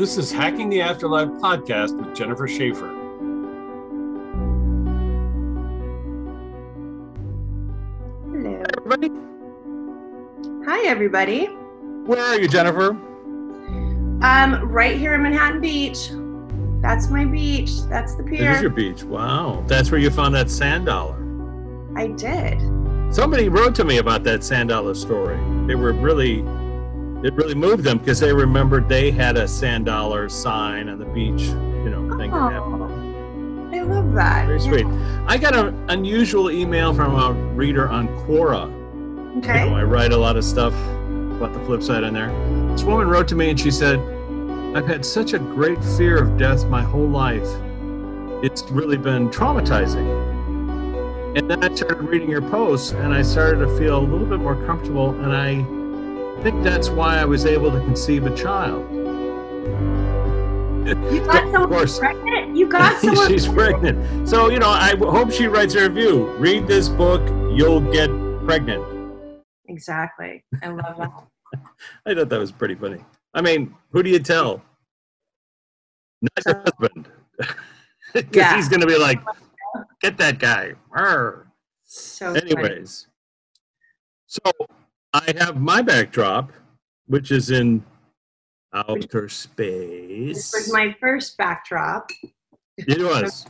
This is Hacking the Afterlife podcast with Jennifer Schaefer. Hello. Everybody, Hi, everybody. where are you, Jennifer? Um, right here in Manhattan Beach. That's my beach. That's the It is pier. your beach. Wow. That's where you found that sand dollar. I did. Somebody wrote to me about that sand dollar story. They were really, it really moved them because they remembered they had a sand dollar sign on the beach, you know, thing that. Oh, I love that. Very Yeah. sweet. I got an unusual email from a reader on Quora. Okay. You know, I write a lot of stuff about the flip side in there. This woman wrote to me and she said, I've had such a great fear of death my whole life. It's really been traumatizing. And then I started reading your posts and I started to feel a little bit more comfortable. And I think that's why I was able to conceive a child. You got of someone pregnant? You got someone She's pregnant. So, you know, I hope she writes a review. Read this book, you'll get pregnant. Exactly. I love that. I thought that was pretty funny. I mean, who do you tell? Not your husband. Because Yeah. he's going to be like, get that guy. Arr. So funny. Anyways, so I have my backdrop, which is in outer space. This was my first backdrop. It was.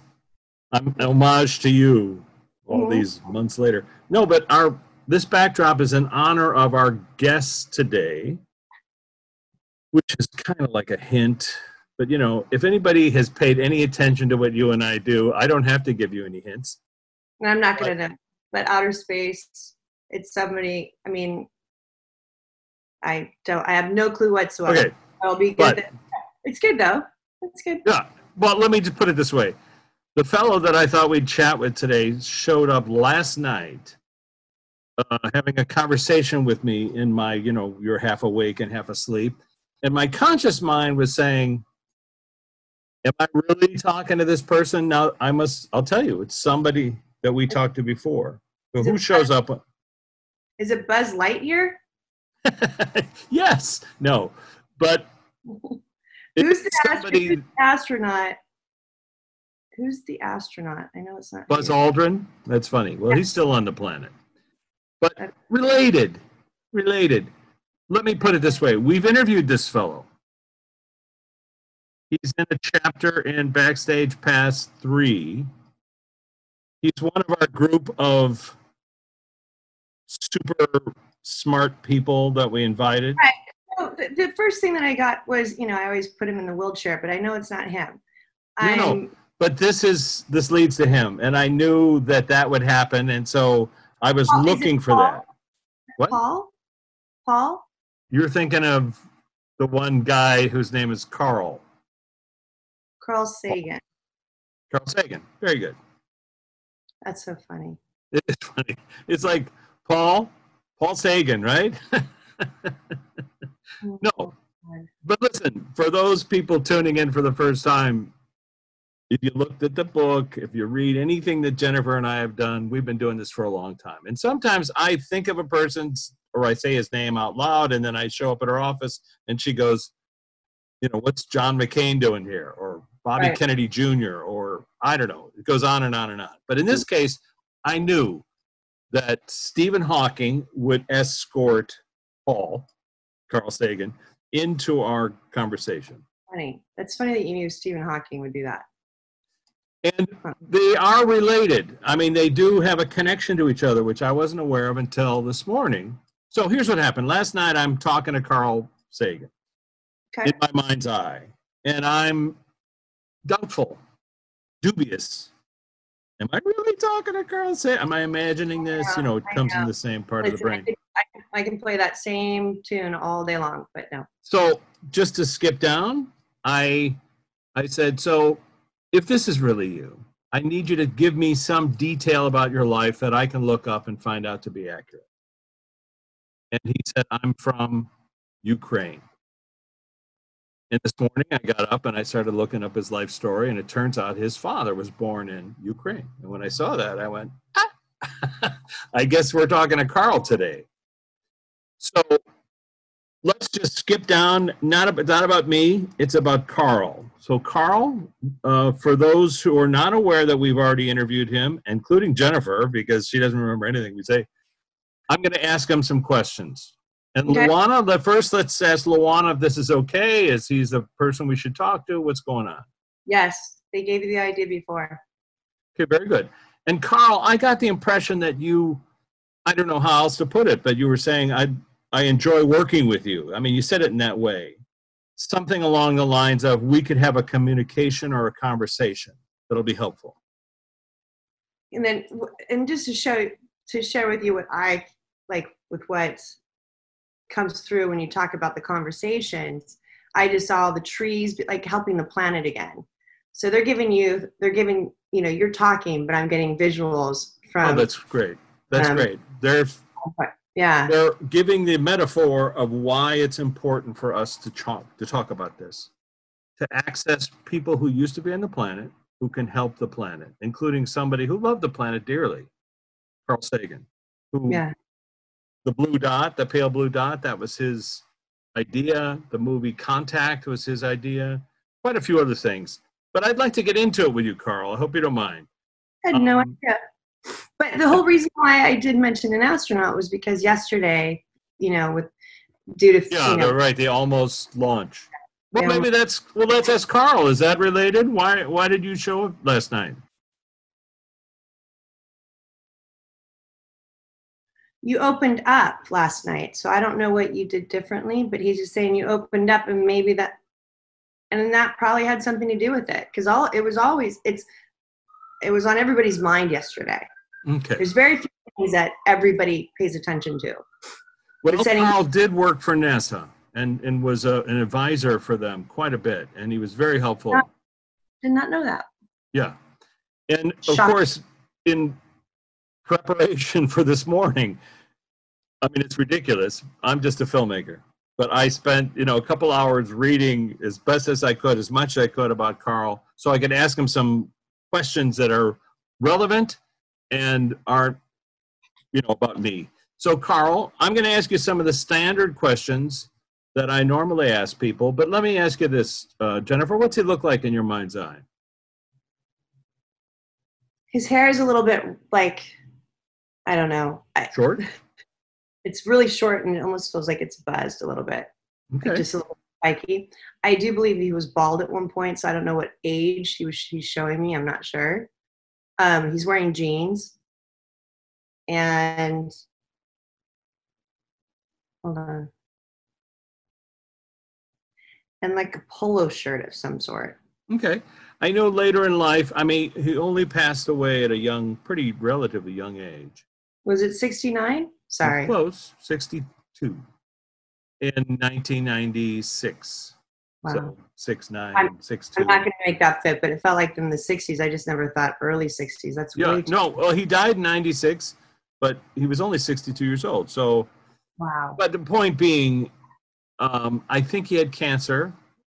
I'm homage to you all Mhm. these months later. No, but our this backdrop is in honor of our guest today, which is kind of like a hint. But you know, if anybody has paid any attention to what you and I do, I don't have to give you any hints. And I'm not going to know. But outer space, it's somebody, I mean, I don't, I have no clue whatsoever. Okay, I'll be good. but- It's good though. It's good. yeah. Well, let me just put it this way: the fellow that I thought we'd chat with today showed up last night, uh, having a conversation with me in my, you know, you're half awake and half asleep, and my conscious mind was saying, "Am I really talking to this person?" Now I must. I'll tell you, it's somebody that we talked to before. So who shows up? Is it Buzz Lightyear? yes, no, but Who's the, it's astro- who's the astronaut? Who's the astronaut? I know it's not. Buzz here. Aldrin? That's funny. Well, he's still on the planet. But related, related. Let me put it this way we've interviewed this fellow. He's in a chapter in Backstage Pass 3. He's one of our group of super smart people that we invited. So the, first thing that I got was, you know, I always put him in the wheelchair, but I know it's not him. No, no. But this is this leads to him, and I knew that that would happen, and so I was it looking for Paul? that. What? Paul. Paul. You're thinking of the one guy whose name is Carl. Carl Sagan. Carl Sagan. Very good. That's so funny. It's funny. It's like Paul, Paul Sagan, right? No. Oh, but listen, for those people tuning in for the first time, if you looked at the book, if you read anything that Jennifer and I have done, we've been doing this for a long time. And sometimes I think of a person's or I say his name out loud, and then I show up at her office and she goes, you know, what's John McCain doing here? Or Bobby Right. Kennedy Jr., or I don't know. It goes on and on and on. But in this mm. case, I knew that Stephen Hawking would escort Paul, Carl Sagan, into our conversation. Funny. That's funny that you knew Stephen Hawking would do that. And they are related. I mean, they do have a connection to each other, which I wasn't aware of until this morning. So here's what happened. Last night, I'm talking to Carl Sagan Okay. in my mind's eye, and I'm doubtful, dubious. Am I really talking to Carl Sagan? Am I imagining this? You know, it I comes know. the same part of the Listen, I brain. can, I, can- I can play that same tune all day long, but no. So just to skip down, I I said, so if this is really you, I need you to give me some detail about your life that I can look up and find out to be accurate. And he said, I'm from Ukraine. And this morning I got up and I started looking up his life story, and it turns out his father was born in Ukraine. And when I saw that, I went, ah, I guess we're talking to Carl today. So let's just skip down. Not about, not about me. It's about Carl. So Carl, uh, for those who are not aware that we've already interviewed him, including Jennifer, because she doesn't remember anything we say, I'm going to ask him some questions. And Okay. Luana, the first, let's ask Luana if this is okay. Is he's the person we should talk to? What's going on? Yes, they gave you the idea before. Okay, very good. And Carl, I got the impression that you, I don't know how else to put it, but you were saying I, I enjoy working with you. I mean, you said it in that way. Something along the lines of we could have a communication or a conversation that'll be helpful. And then, and just to show to share with you what I like with what comes through when you talk about the conversations. I just saw the trees like helping the planet again. So they're giving you, they're giving, you know, you're talking, but I'm getting visuals from Oh, that's great. That's Um, great. They're yeah. they're giving the metaphor of why it's important for us to talk to talk about this, to access people who used to be on the planet who can help the planet, including somebody who loved the planet dearly, Carl Sagan, who Yeah. The blue dot, the pale blue dot, that was his idea. The movie Contact was his idea. Quite a few other things. But I'd like to get into it with you, Carl. I hope you don't mind. I had no Um, idea. But the whole reason why I did mention an astronaut was because yesterday, you know, with due to Yeah, you know, they're right. They almost launch. Well, maybe that's well. Let's ask Carl. Is that related? Why? Why did you show up last night? You opened up last night, so I don't know what you did differently, but he's just saying you opened up and maybe that and that probably had something to do with it because all it was always it's it was on everybody's mind yesterday. Okay. There's very few things that everybody pays attention to. Well, setting- Carl did work for NASA and and was a, an advisor for them quite a bit, and he was very helpful. Did not know that. Yeah. And of course, in preparation for this morning, I mean, it's ridiculous. I'm just a filmmaker, but I spent, you know, a couple hours reading as best as I could, as much as I could about Carl, so I could ask him some questions that are relevant and aren't, you know, about me. So, Carl, I'm going to ask you some of the standard questions that I normally ask people, but let me ask you this, uh, Jennifer, what's he look like in your mind's eye? His hair is a little bit like I don't know. I, Short? it's really short and it almost feels like it's buzzed a little bit. Okay. just a little spiky. I do believe he was bald at one point, so I don't know what age he was. He's showing me. I'm not sure. Um, he's wearing jeans, and hold on, and like a polo shirt of some sort. Okay. I know later in life, I mean, he only passed away at a young, pretty relatively young age. Was it 69? Sorry. Close, 62 in 1996. Wow. So six nine, I'm- six two. I'm not going to make that fit, but it felt like in the 60s. I just never thought early 60s. That's Yeah, way no, well, he died in 96, but he was only 62 years old. So, Wow. but the point being, um, I think he had cancer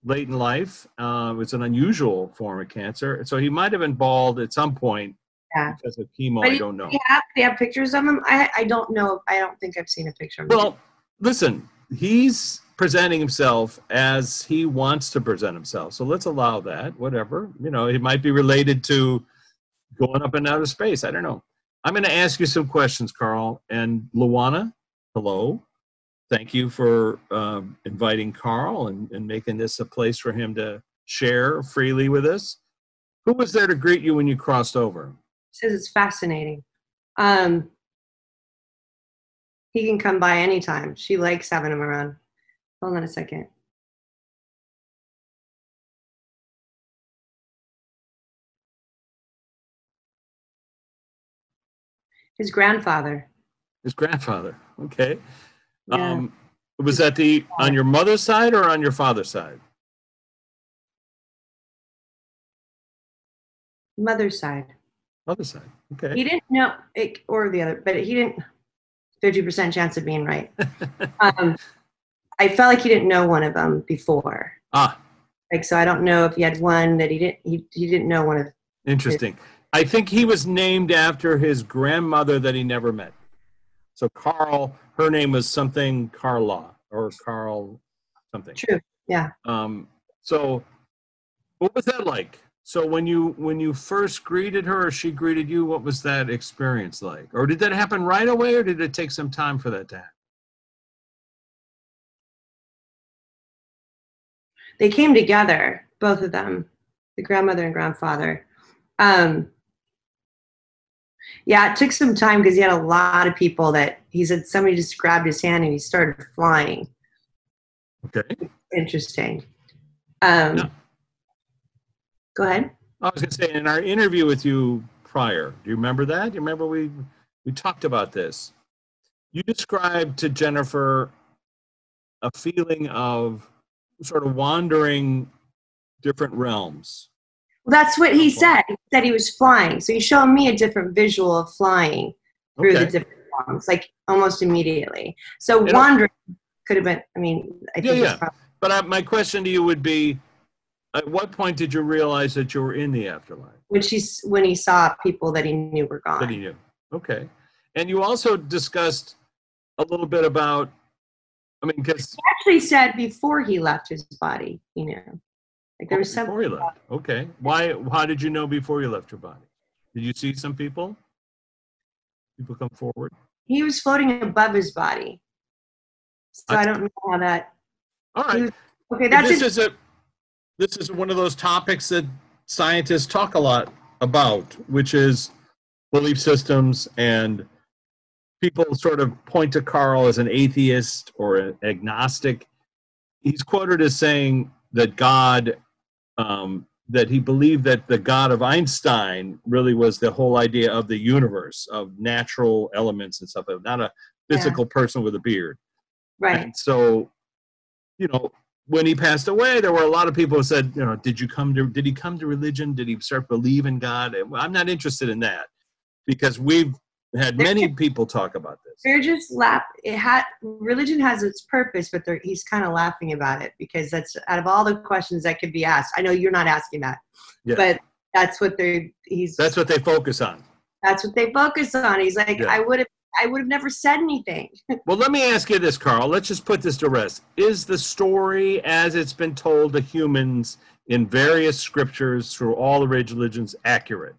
late in life. Uh, it was an unusual form of cancer. So he might have been bald at some point Yeah. because of chemo. I don't know. They have, they have pictures of him. I I don't know. I don't think I've seen a picture of him. Well, listen, he's presenting himself as he wants to present himself. So let's allow that, whatever. You know, it might be related to going up and out of space. I don't know. I'm going to ask you some questions, Carl. And Luana, hello. Thank you for um, inviting Carl and, and making this a place for him to share freely with us. Who was there to greet you when you crossed over? Says it's fascinating. Um, he can come by anytime. She likes having him around. Hold on a second. His grandfather. His grandfather. Okay. Yeah. Um, was that the on your mother's side or on your father's side? Mother's side. Mother's side. Okay. He didn't know, it, or the other, but he didn't. Fifty percent chance of being right. um, I felt like he didn't know one of them before. ah, Like so, I don't know if he had one that he didn't. He he didn't know one of. interesting. I think he was named after his grandmother that he never met. So Carl, her name was something Carla or Carl something. True. Yeah. Um, so what was that like? So when you when you first greeted her or she greeted you, what was that experience like? Or did that happen right away or did it take some time for that to happen? They came together, both of them, the grandmother and grandfather. Um, yeah, it took some time because he had a lot of people that he said somebody just grabbed his hand and he started flying. Okay. Interesting. Um, Yeah. Go ahead. I was going to say in our interview with you prior, do you remember that? Do you remember we we talked about this? You described to Jennifer a feeling of sort of wandering different realms. Well, that's what he said. He said he was flying. So he's showing me a different visual of flying through the different realms, like almost immediately. So wandering could have been. I mean, I think Yeah, yeah. probably- But I, my question to you would be, at what point did you realize that you were in the afterlife? when she's when he saw people that he knew were gone. That he knew. Okay. And you also discussed a little bit about, I mean, because he actually said before he left his body, you know, like there was some. before you left. Okay. Why? How did you know before you left your body? Did you see some people? People come forward. He was floating above his body, so I, don't know how that. All right. Okay, that's this it. is a this is one of those topics that scientists talk a lot about, which is belief systems and people sort of point to Carl as an atheist or an agnostic. He's quoted as saying that God, um, that he believed that the God of Einstein really was the whole idea of the universe, of natural elements and stuff, not a physical person with a beard. right. And so, you know, when he passed away, there were a lot of people who said, you know, did you come to, did he come to religion? Did he start believing God? I'm not interested in that because we've had many people talk about this. They're just laugh. It had religion has its purpose, but they're, he's kind of laughing about it because that's out of all the questions that could be asked. I know you're not asking that, Yeah. but that's what they're. He's That's what they focus on. that's what they focus on. He's like, Yeah. I would have, I would have never said anything. Well, let me ask you this, Carl. Let's just put this to rest. Is the story as it's been told to humans in various scriptures through all the religions accurate?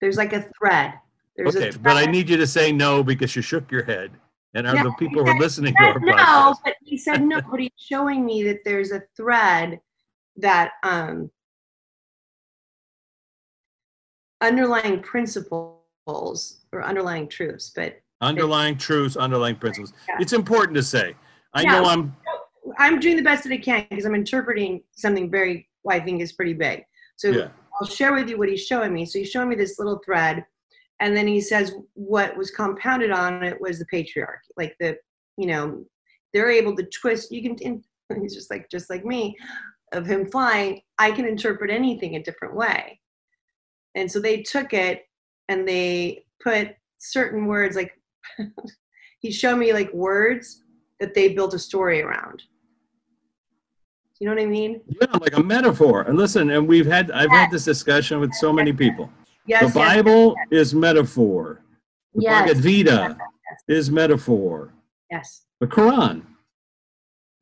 There's like a thread. There's Okay, a thread. but I need you to say no because you shook your head. And are the people who are listening to our no, podcast? but he said no, but he's showing me that there's a thread that um underlying principles or underlying truths, but underlying truths, underlying principles. Yeah. It's important to say. I Yeah. know I'm I'm doing the best that I can because I'm interpreting something very what I think is pretty big. So yeah. I'll share with you what he's showing me. So he's showing me this little thread, and then he says what was compounded on it was the patriarchy. Like the, you know, they're able to twist. You can. In, he's just like just like me, of him flying. I can interpret anything a different way, and so they took it and they put certain words like he showed me like words that they built a story around. You know what I mean? Yeah, like a metaphor. And listen, and we've had I've had this discussion with so many people. Yes. The yes, Bible is metaphor. The Yes. Bhagavad Gita is metaphor. Yes. The Quran,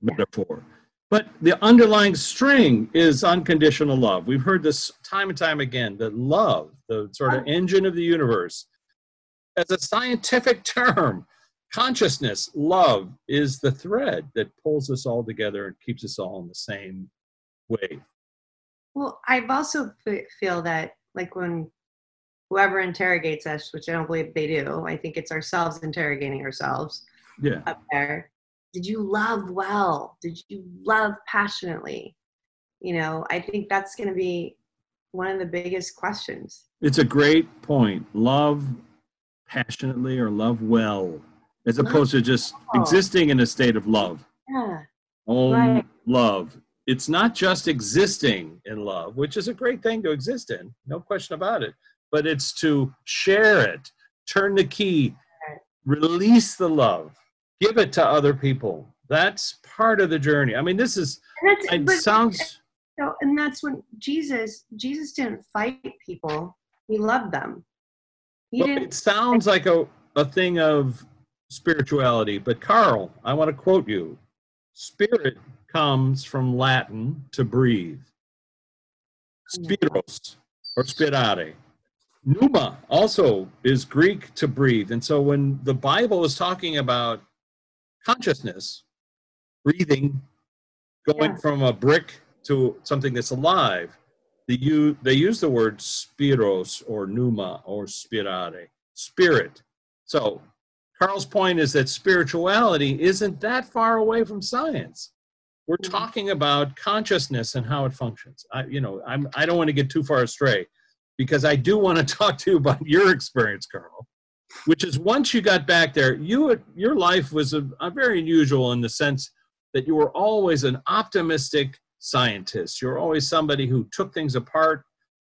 metaphor. But the underlying string is unconditional love. We've heard this time and time again that love, the sort of engine of the universe, as a scientific term, consciousness, love is the thread that pulls us all together and keeps us all in the same wave. Well, I've also feel that like when whoever interrogates us, which I don't believe they do, I think it's ourselves interrogating ourselves Yeah. up there. Did you love well? Did you love passionately? You know, I think that's going to be one of the biggest questions. It's a great point. Love passionately or love well, as opposed to just existing in a state of love. Yeah. Own Right. love. It's not just existing in love, which is a great thing to exist in, no question about it, but it's to share it, turn the key, release the love, give it to other people. That's part of the journey. I mean, this is, And it but- sounds, So, and that's when Jesus, Jesus didn't fight people. He loved them. He Well, didn't. it sounds like a, a thing of spirituality, but Carl, I want to quote you. Spirit comes from Latin to breathe. Spiros or spirare. Pneuma also is Greek to breathe. And so when the Bible is talking about consciousness, breathing, going Yeah. from a brick to something that's alive, they use, they use the word spiros or pneuma or spirare, spirit. So Carl's point is that spirituality isn't that far away from science. We're Mhm. talking about consciousness and how it functions. I, you know, I'm, I don't want to get too far astray because I do want to talk to you about your experience, Carl, which is once you got back there, you your life was a, a very unusual in the sense that you were always an optimistic scientist. You're always somebody who took things apart,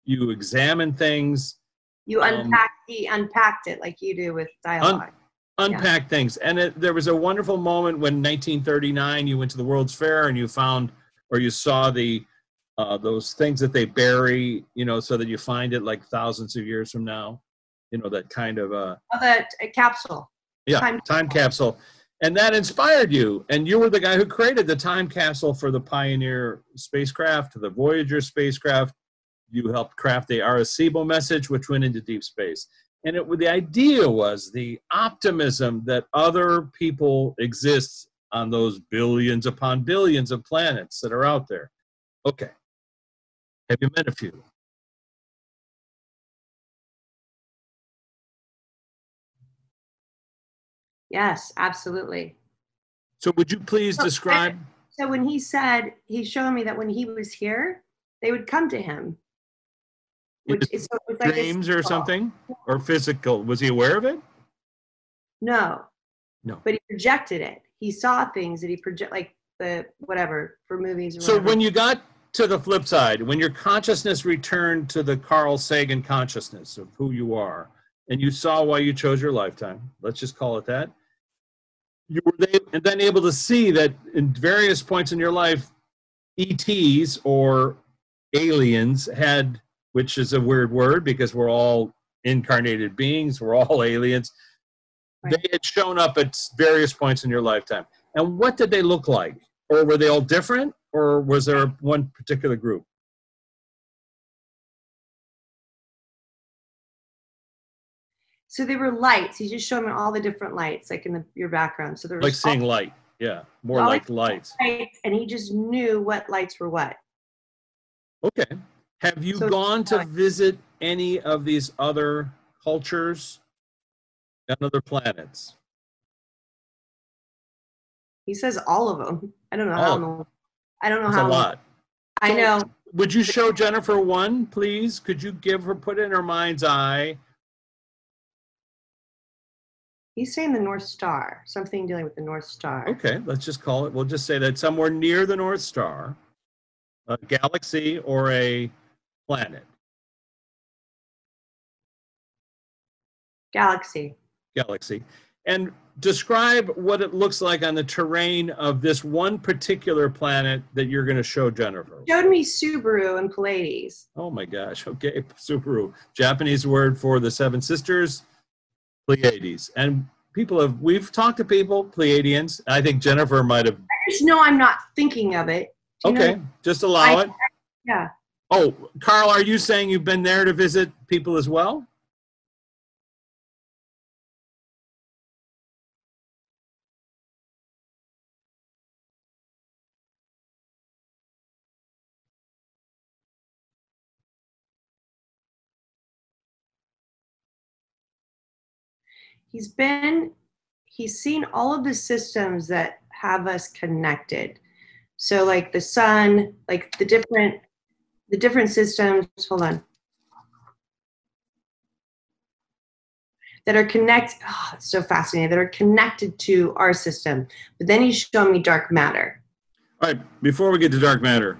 you examined things, You Um, unpacked. Unpacked it like you do with dialogue. unpack things. And it, there was a wonderful moment when 1939 you went to the World's Fair and you found or you saw the uh, those things that they bury, you know, so that you find it like thousands of years from now. You know that kind of uh, oh, uh, capsule. yeah Time time capsule, and that inspired you. And you were the guy who created the time capsule for the Pioneer spacecraft, the Voyager spacecraft. You helped craft the Arecibo message, which went into deep space. And it, the idea was the optimism that other people exist on those billions upon billions of planets that are out there. Okay. Have you met a few? Yes, absolutely. So would you please Oh, describe? So when he said he's showing me that when he was here, they would come to him. Which is so like dreams or something or physical was he aware of it No. No. But he projected it. He saw things that he project like the whatever for movies. Or so whatever. when you got to the flip side when your consciousness returned to the carl sagan consciousness of who you are and you saw why you chose your lifetime let's just call it that you were then able to see that in various points in your life ets or aliens had which is a weird word because we're all incarnated beings we're all aliens Right. they had shown up at various points in your lifetime. And what did they look like? Or were they all different? Or was there one particular group so they were lights. He just showed me all the different lights, like in the, your background. So there was like seeing light yeah more like lights lights, and he just knew what lights were what. okay have you So- gone to visit any of these other cultures on other planets He says all of them. I don't know All how. of long- I don't know that's how. a long- lot I know. would you show jennifer one please could you give her put in her mind's eye He's saying the North Star, something dealing with the North Star. Okay, let's just call it, we'll just say that somewhere near the North Star, a galaxy or a planet, Galaxy. galaxy, and describe what it looks like on the terrain of this one particular planet that you're going to show Jennifer. Showed me Subaru and Pleiades. Oh my gosh, okay, Subaru, Japanese word for the Seven Sisters, Pleiades. And people have, we've talked to people, Pleiadians. I think Jennifer might have, I just know I'm not thinking of it. You know- okay, just allow I- it. Yeah. Oh, Carl, are you saying you've been there to visit people as well? He's been, he's seen all of the systems that have us connected. So like the sun, like the different, the different systems, hold on. That are connect, oh, so fascinating, that are connected to our system. But then he's showing me dark matter. All right, before we get to dark matter,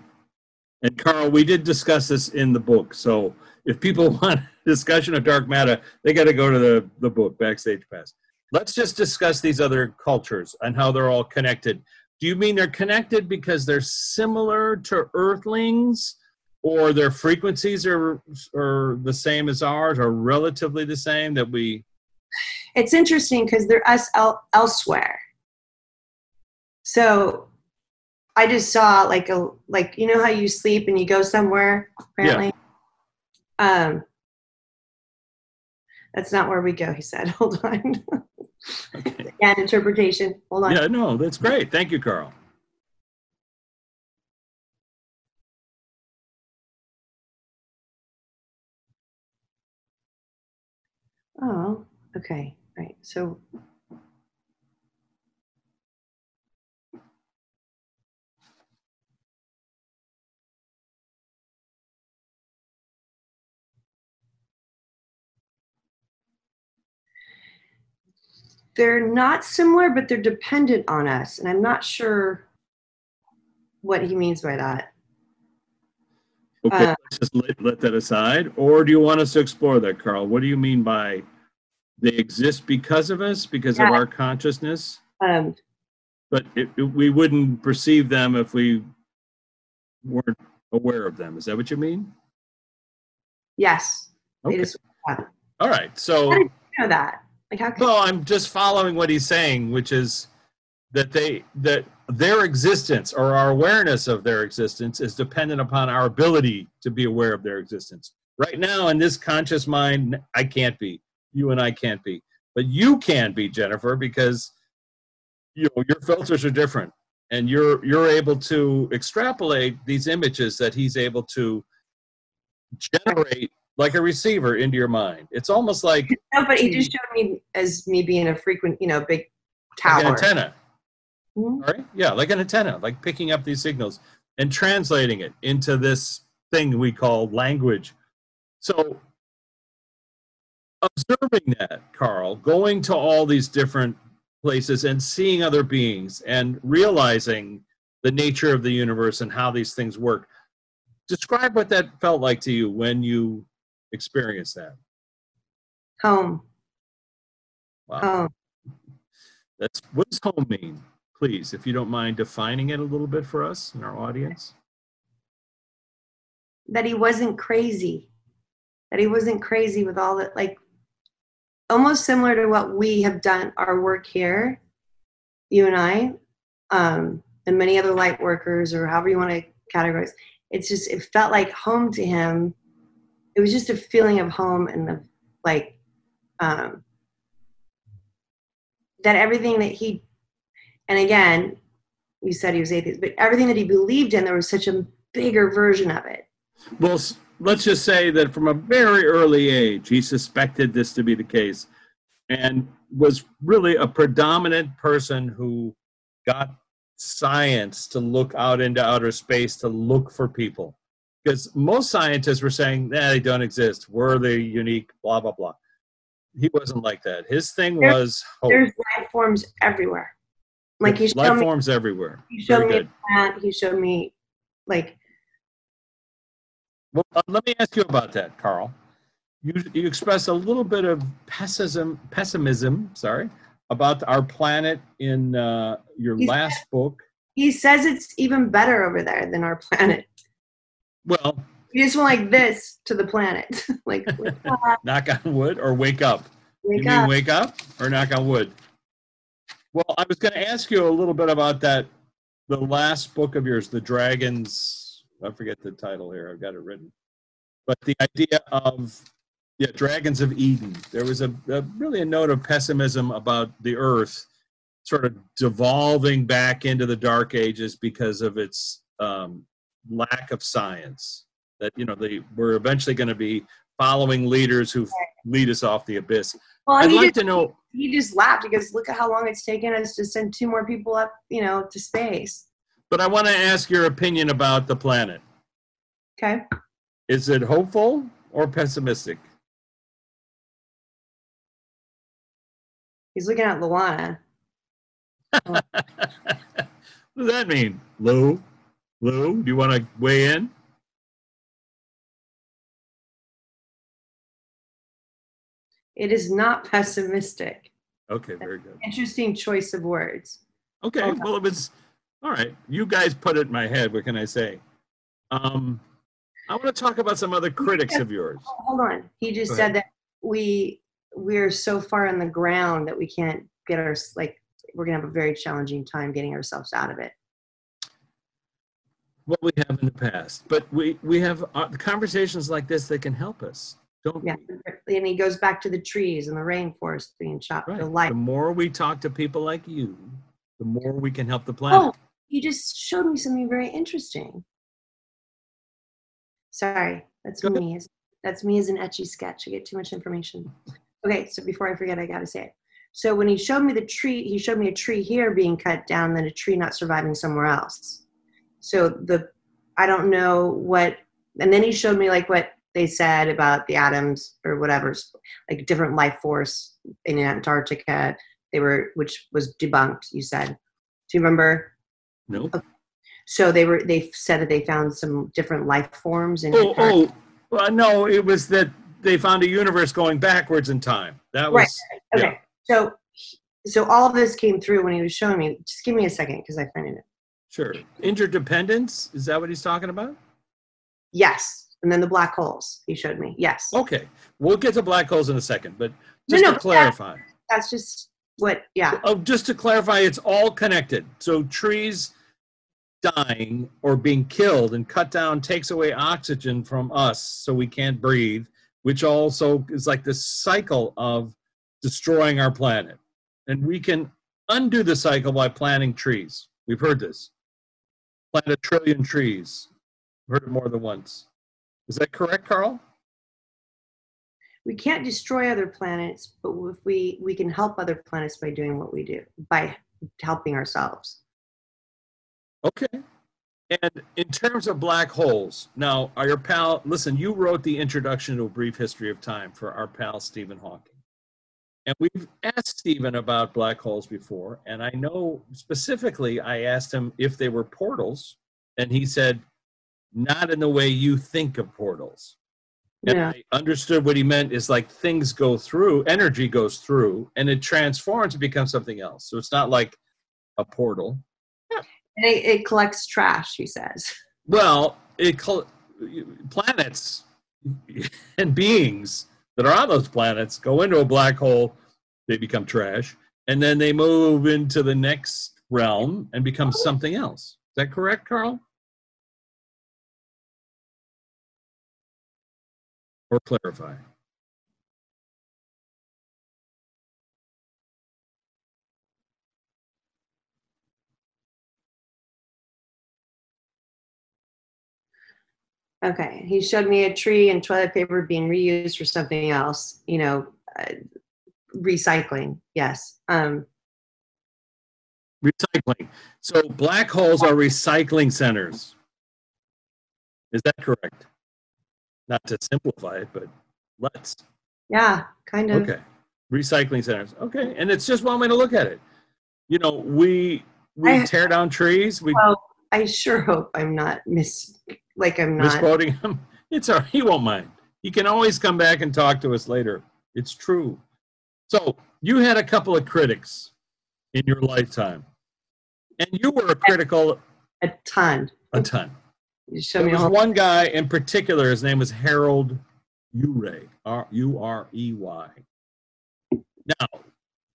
and Carl, we did discuss this in the book. So if people want discussion of dark matter, they got to go to the, the book, Backstage Pass. Let's just discuss these other cultures and how they're all connected. Do you mean they're connected because they're similar to Earthlings? or their frequencies are are the same as ours, or relatively the same that we. It's interesting because they're us el- elsewhere. So I just saw like a like you know how you sleep and you go somewhere apparently. Um that's not where we go, he said. Hold on. Okay. Again, interpretation. Hold on. Yeah, no, that's great. Thank you, Carl. Oh, okay. Right. So they're not similar, but they're dependent on us. And I'm not sure what he means by that. Okay, Uh, let's just let, let that aside. Or do you want us to explore that, Carl? What do you mean by they exist because of us, because of our consciousness? Um, But it, it- we wouldn't perceive them if we weren't aware of them. Is that what you mean? yes. Okay. All right. So, you know that. Like how can well, I'm just following what he's saying, which is that they that their existence or our awareness of their existence is dependent upon our ability to be aware of their existence. Right now, in this conscious mind, I can't be. You and I can't be, but you can be, Jennifer, because you know your filters are different, and you're you're able to extrapolate these images that he's able to generate like a receiver into your mind. It's almost like No, but he just showed me as me being a frequent, you know, big like an tower. antenna. Mhm. All right. Yeah, like an antenna, like picking up these signals and translating it into this thing we call language. So, observing that, Carl, going to all these different places and seeing other beings and realizing the nature of the universe and how these things work. Describe what that felt like to you when you experienced that. Home. Wow. Home. That's what does home mean? Please, if you don't mind defining it a little bit for us and our audience. That he wasn't crazy. That he wasn't crazy with all that, like, almost similar to what we have done our work here, you and I, um, and many other light workers, or however you want to categorize. It's just, it felt like home to him. It was just a feeling of home and of like, um, that everything that he and again you said he was atheist but everything that he believed in there was such a bigger version of it Well, let's just say that from a very early age, he suspected this to be the case and was really a predominant person who got science to look out into outer space to look for people. Because most scientists were saying, nah, they don't exist. We're the unique, blah, blah, blah. He wasn't like that. His thing was hope. there's life forms everywhere like he Life showed me forms everywhere. he showed Very me plant he showed me like Well, uh, let me ask you about that, Carl. You, you expressed a little bit of pessimism, pessimism, sorry, about our planet in uh, your He last book. he says it's even better over there than our planet Well, you just went like this to the planet like knock on wood or wake up. wake you mean up. wake up or knock on wood? Well, I was going to ask you a little bit about that. The last book of yours, The Dragons. I forget the title here. I've got it written. But the idea of yeah, Dragons of Eden. There was a, a really a note of pessimism about the Earth, sort of devolving back into the Dark Ages because of its um, lack of science. That you know, they we're eventually going to be following leaders who lead us off the abyss. well I'd like just to know. he just laughed because look at how long it's taken us to send two more people up you know to space But I want to ask your opinion about the planet. okay Is it hopeful or pessimistic? he's looking at luana oh. what does that mean? Lou? Lou, do you want to weigh in? it is not pessimistic Okay, very good. interesting choice of words Okay, well, it was all right. You guys put it in my head. What can I say? Um, I want to talk about some other critics of yours. Hold on. He just Go said that we we're so far on the ground that we can't get our like we're gonna have a very challenging time getting ourselves out of it. What we have in the past, but we we have uh, conversations like this that can help us. Don't Yeah. we? And he goes back to the trees and the rainforest being chopped. Right. The light. The more we talk to people like you, the more we can help the planet. Oh, you just showed me something very interesting. Sorry, that's Go me. As- That's me as an Etch A Sketch. I get too much information. Okay, so before I forget, I gotta say it. So when he showed me the tree, he showed me a tree here being cut down, then a tree not surviving somewhere else. So the, I don't know what, and then he showed me like what they said about the atoms or whatever, like different life force in Antarctica. They were, which was debunked. You said. Do you remember? Nope. So they were they said that they found some different life forms in Oh, oh Antarctica. oh, well, no, it was that they found a universe going backwards in time. That was Right. yeah. Okay. So so all of this came through when he was showing me. Just give me a second because I find it. Sure. Interdependence is that what he's talking about? Yes. And then the black holes he showed me. Yes. Okay, we'll get to black holes in a second, but just no, to but clarify, That's just what yeah. oh, just to clarify, it's all connected. So trees dying or being killed and cut down takes away oxygen from us, so we can't breathe, which also is like this cycle of destroying our planet. And we can undo the cycle by planting trees. We've heard this. Plant a trillion trees. Heard it more than once. Is that correct, Carl? We can't destroy other planets, but if we we can help other planets by doing what we do, by helping ourselves. Okay. And in terms of black holes, now, our pal, listen, you wrote the introduction to a brief history of time for our pal Stephen Hawking. And we've asked Stephen about black holes before, and I know specifically I asked him if they were portals, and he said, not in the way you think of portals. And Yeah. I understood what he meant is like things go through, energy goes through, and it transforms and becomes something else. So it's not like a portal. And it, it collects trash, he says. Well, it col- planets and beings that are on those planets go into a black hole, they become trash, and then they move into the next realm and become something else. Is that correct, Carl? Or clarify? Okay. He showed me a tree and toilet paper being reused for something else. You know, uh, recycling. Yes. Um, Recycling. So black holes are recycling centers. Is that correct? Not to simplify it, but let's. yeah, kind of. Okay. Recycling centers. Okay. And it's just one way to look at it. You know, we we I- tear down trees, we Well, I sure hope I'm not miss like I'm not. misquoting him. It's all he won't mind. He can always come back and talk to us later. It's true. So you had a couple of critics in your lifetime. And you were a critical a ton. a ton. You showed There me was whole. one guy in particular, his name was Harold Urey, R U R E Y. Now,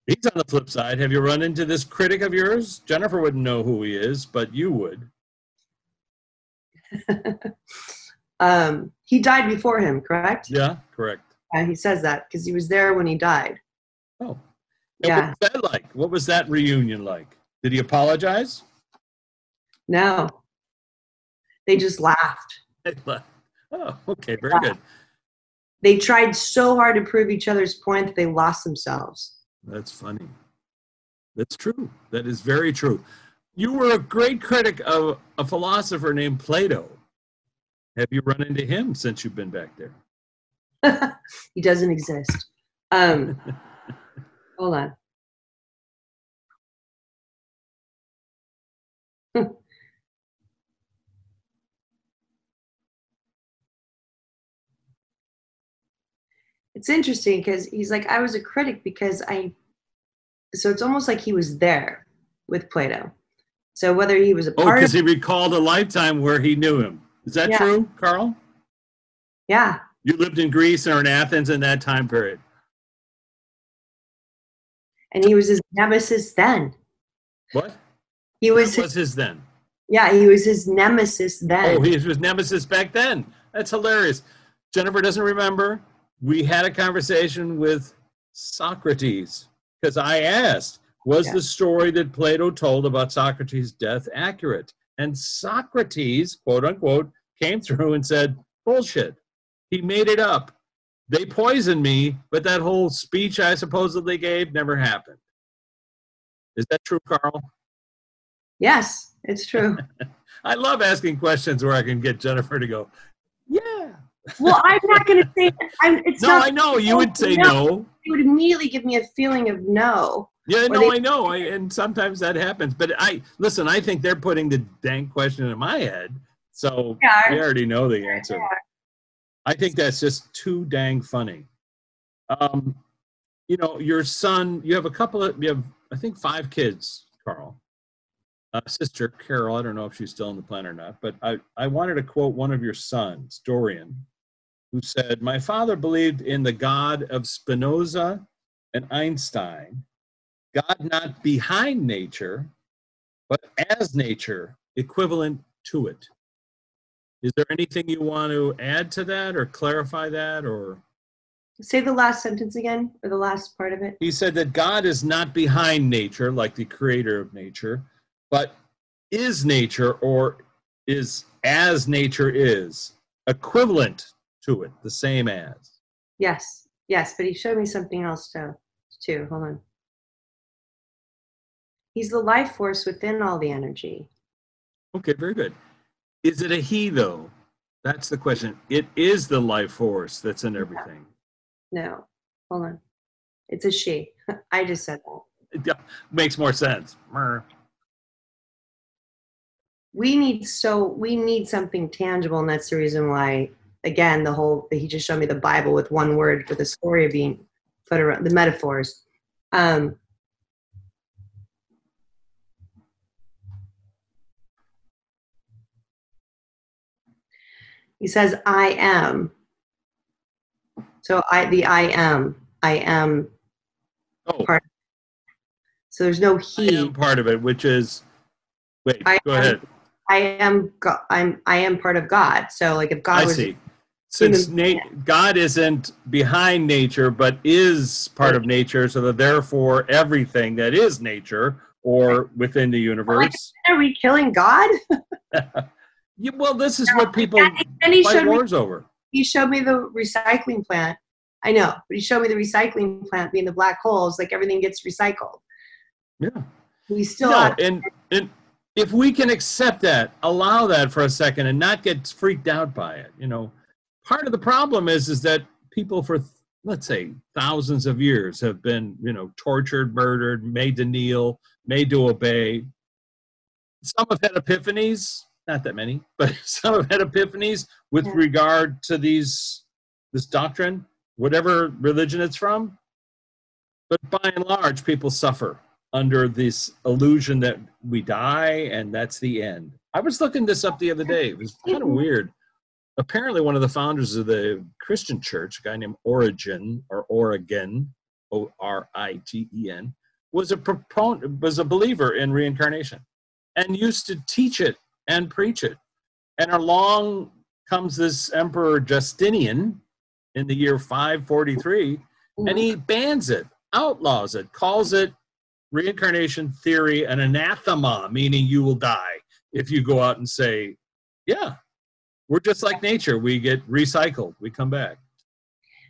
he's on the flip side. Have you run into this critic of yours? Jennifer wouldn't know who he is, but you would. um, he died before him, correct? Yeah, correct. Yeah, he says that because he was there when he died. Oh. And Yeah. what was that like? What was that reunion like? Did he apologize? No, they just laughed. oh, okay, very good. They tried so hard to prove each other's point that they lost themselves. That's funny. That's true. That is very true. You were a great critic of a philosopher named Plato. Have you run into him since you've been back there? he doesn't exist. Um, hold on. it's interesting because he's like, I was a critic because I, so it's almost like he was there with Plato. So whether he was a Oh, because he recalled a lifetime where he knew him. Is that Yeah. true, Carl? Yeah. You lived in Greece or in Athens in that time period. And he was his nemesis then. What? He was, What his, was his then? yeah, he was his nemesis then. Oh, he was his nemesis back then. That's hilarious. Jennifer doesn't remember. We had a conversation with Socrates because I asked, was Yeah. the story that Plato told about Socrates' death accurate? And Socrates, quote unquote, came through and said, bullshit. He made it up. They poisoned me, but that whole speech I supposedly gave never happened. Is that true, Carl? yes, it's true. I love asking questions where I can get Jennifer to go, yeah. well, I'm not going to say, I'm, it's No, I know you would say No. no. it would immediately give me a feeling of no. Yeah, no, I know, I, and sometimes that happens. But I listen. I think they're putting the dang question in my head, so Yeah. we already know the answer. I think that's just too dang funny. Um, you know, your son. You have a couple of. You have, I think, five kids, Carl. Uh, sister Carol. I don't know if she's still on the planet or not, but I I wanted to quote one of your sons, Dorian, who said, "My father believed in the God of Spinoza and Einstein." God not behind nature, but as nature, equivalent to it. Is there anything you want to add to that or clarify that? Or Say the last sentence again, or the last part of it. he said that God is not behind nature, like the creator of nature, but is nature or is as nature is, equivalent to it, the same as. Yes, yes, but he showed me something else too. Too. Hold on. He's the life force within all the energy. Okay, very good. Is it a he, though? That's the question. It is the life force that's in everything. No, hold on. It's a she. I just said that. It makes more sense. We need so we need something tangible, and that's the reason why. Again, the whole he just showed me the Bible with one word for the story being put around the metaphors. Um, he says, "I am." So I, the I am, I am. Oh, Part- So there's no I he. am part of it, which is. Wait, I go am- ahead. I am. Go- I'm. I am part of God. So like, if God I was see. Since na- God isn't behind nature, but is part of nature, so that therefore everything that is nature or within the universe. Are we killing God? Yeah, well, this is what people And he fight showed me. wars over. He showed me the recycling plant. I know, but he showed me the recycling plant being the black holes. Like everything gets recycled. Yeah. We still. No, have, and and if we can accept that, allow that for a second, and not get freaked out by it, you know, part of the problem is is that people for let's say thousands of years have been you know tortured, murdered, made to kneel, made to obey. Some have had epiphanies, not that many, but some have had epiphanies with Yeah. regard to these this doctrine, whatever religion it's from. But by and large, people suffer under this illusion that we die and that's the end. I was looking this up the other day. It was kind of weird. Apparently, one of the founders of the Christian church, a guy named Origen or Oregon, O R I T E N, was a proponent, was a believer in reincarnation, and used to teach it and preach it. And along comes this Emperor Justinian in the year 543, and he bans it, outlaws it, calls it reincarnation theory an anathema, meaning you will die if you go out and say, Yeah, we're just like nature. We get recycled, we come back.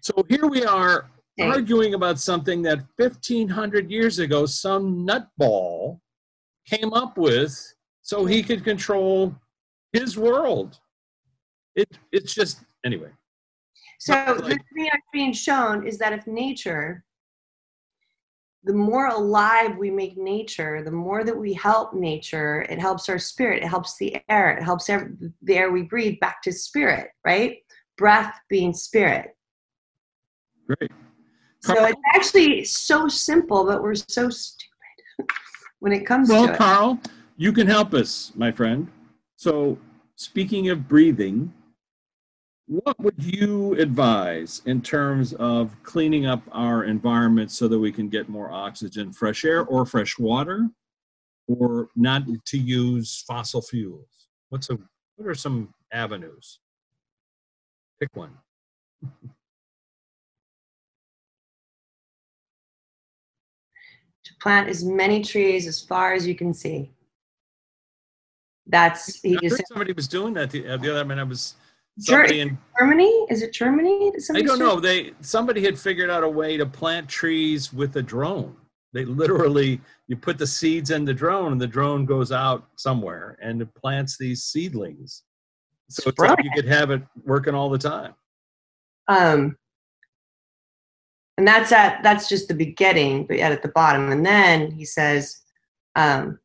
So here we are Okay. arguing about something that 1500 years ago some nutball came up with so he could control his world. It, it's just, anyway. So Not the like- thing that's being shown is that if nature, the more alive we make nature, the more that we help nature, it helps our spirit, it helps the air, it helps ev- the air we breathe back to spirit, right? Breath being spirit. Great. So Carl? it's actually so simple, but we're so stupid when it comes Well, to it. Carl, you can help us, my friend. So, speaking of breathing, What would you advise in terms of cleaning up our environment so that we can get more oxygen, fresh air, or fresh water, or not to use fossil fuels? What's a what are some avenues? Pick one. To plant as many trees as far as you can see. That's he I just heard somebody was doing that the, uh, the other. Mean, I was somebody in Germany. Is it Germany? I don't know. They somebody had figured out a way to plant trees with a drone. They literally you put the seeds in the drone, and the drone goes out somewhere and it plants these seedlings. So it's like you could have it working all the time. um and that's at that's just the beginning but yet at the bottom and then he says um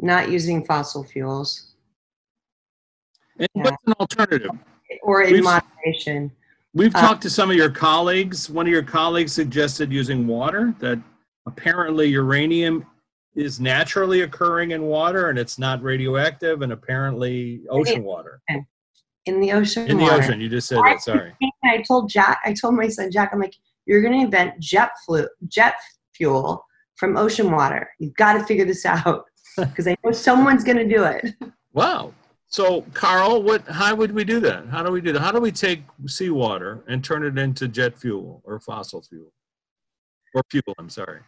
not using fossil fuels And Yeah. what's an alternative? or in We've- moderation We've Uh, talked to some of your colleagues. One of your colleagues suggested using water. That apparently uranium is naturally occurring in water, and it's not radioactive, and apparently ocean water in the ocean in the water. ocean. You just said that. Sorry. I told Jack, I told my son Jack, I'm like, you're going to invent jet flu, jet fuel from ocean water. You've got to figure this out because I know someone's going to do it. Wow. So, Carl, what? How would we do that? How do we do that? How do we take seawater and turn it into jet fuel or fossil fuel or fuel? I'm sorry.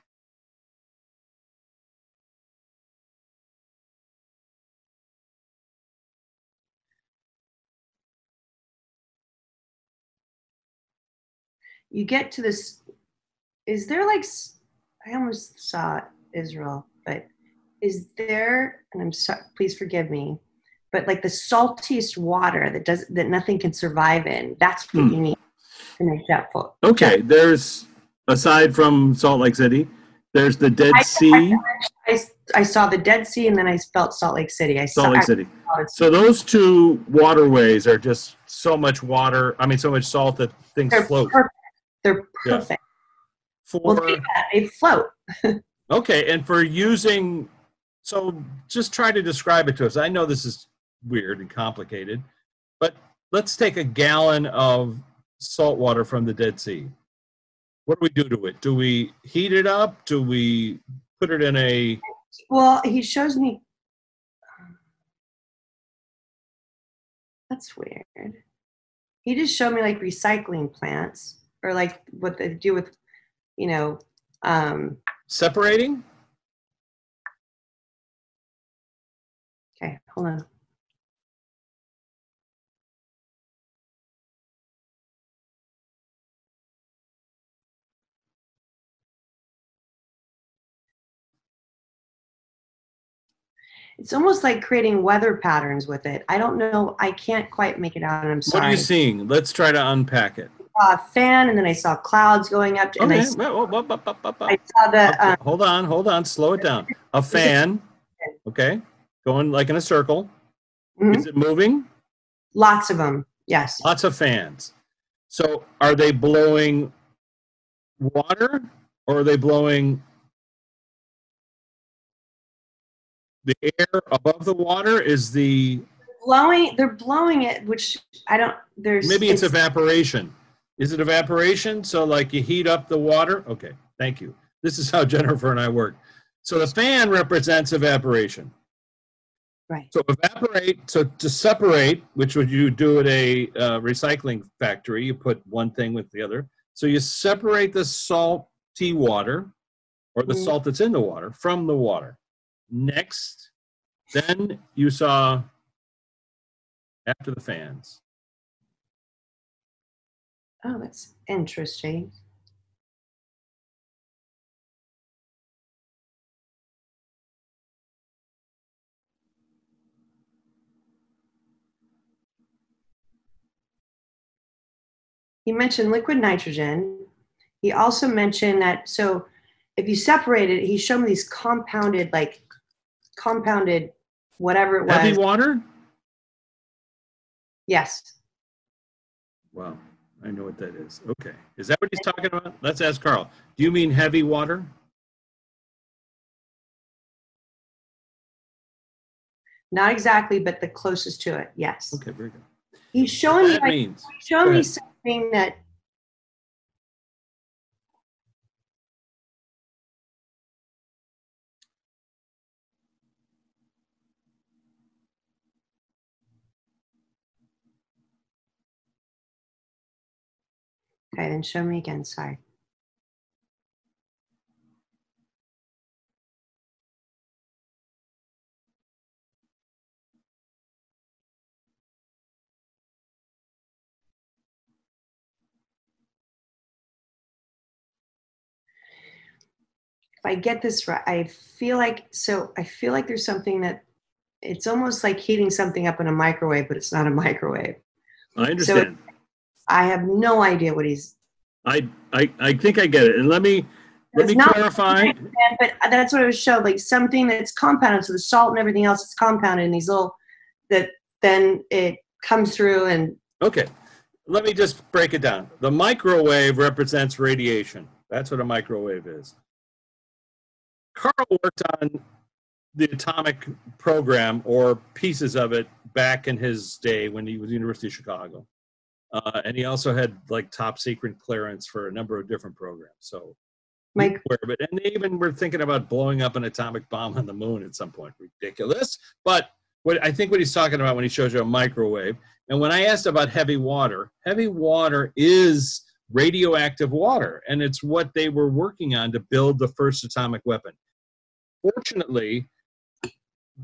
You get to this. Is there like? I almost saw Israel, but is there? And I'm sorry. Please forgive me. But like the saltiest water that does that nothing can survive in. That's what Hmm. you need to make jet fuel. Okay. There's aside from Salt Lake City, there's the Dead I- Sea, I, I saw the Dead Sea and then I felt Salt Lake City. I saw, Salt Lake I City. saw it. So those two waterways are just so much water. I mean, so much salt that things They're float. perfect. They're Yeah. perfect. For Well, at. They float. Okay, and for using, so just try to describe it to us. I know this is weird and complicated, but let's take a gallon of salt water from the Dead Sea. What do we do to it? Do we heat it up? Do we put it in a, Well, he shows me. That's weird. He just showed me like recycling plants or like what they do with, you know, um, separating? Okay, hold on. It's almost like creating weather patterns with it. I don't know. I can't quite make it out, and I'm sorry. What are you seeing? Let's try to unpack it. saw a fan, and then I saw clouds going up, and I, Okay, s- well, well, well, well, well, well. I saw the. Um, hold on, hold on, slow it down. A fan, okay, going like in a circle. mhm. Is it moving? Lots of them. Yes. Lots of fans. So are they blowing water or are they blowing the air above the water? Is the Blowing. They're blowing it, which I don't. There's maybe it's evaporation. Is it evaporation? So like you heat up the water? Okay, thank you. This is how Jennifer and I work. So the fan represents evaporation. Right. So evaporate. So to separate, which would you do at a uh, recycling factory, you put one thing with the other. So you separate the salty water, or the Mm. salt that's in the water, from the water. Next, then you saw after the fans. Oh, that's interesting. He mentioned liquid nitrogen. He also mentioned that so if you separate it, he showed me these compounded, like compounded, whatever it was. Heavy water. yes. Wow, I know what that is. Okay, is that what he's talking about? Let's ask Carl. Do you mean heavy water? Not exactly, but the closest to it. Yes. Okay, very good. He's showing me That like, means, showing Go me ahead. Something that Okay, then show me again. Sorry. If I get this right, I feel like so I feel like there's something that it's almost like heating something up in a microwave, but it's not a microwave. I understand. I have no idea what he's. I, I, I think I get it. And let me, let me clarify. But that's what it was showed, like something that's compounded. So the salt and everything else is compounded in these little that then it comes through and Okay, let me just break it down. The microwave represents radiation. That's what a microwave is. Carl worked on the atomic program or pieces of it back in his day when he was at the University of Chicago. Uh, and he also had like top secret clearance for a number of different programs. So, Mike, it. And they even were thinking about blowing up an atomic bomb on the moon at some point. Ridiculous. But what I think what he's talking about when he shows you a microwave, and when I asked about heavy water, heavy water is radioactive water, and it's what they were working on to build the first atomic weapon. Fortunately,